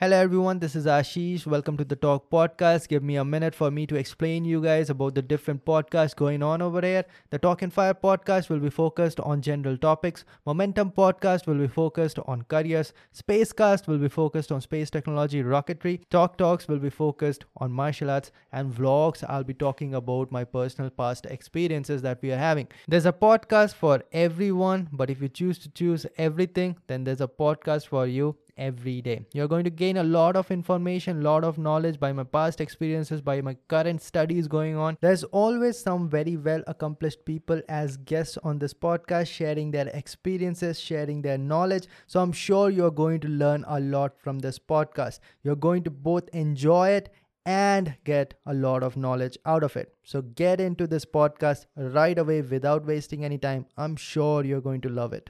Hello everyone, this is Ashish. Welcome to the Torq Podcast. Give me a minute for me to explain you guys about the different podcasts going on over here. The Torq and Fire podcast will be focused on general topics. Momentum podcast will be focused on careers. Spacecast will be focused on space technology, rocketry. Torq Talks will be focused on martial arts and vlogs. I'll be talking about my personal past experiences that we are having. There's a podcast for everyone, but if you choose to choose everything, then there's a podcast for you every day. You're going to gain a lot of information, lot of knowledge by my past experiences, by my current studies going on. There's always some very well accomplished people as guests on this podcast sharing their experiences, sharing their knowledge. So I'm sure you're going to learn a lot from this podcast. You're going to both enjoy it and get a lot of knowledge out of it. So get into this podcast right away without wasting any time. I'm sure you're going to love it.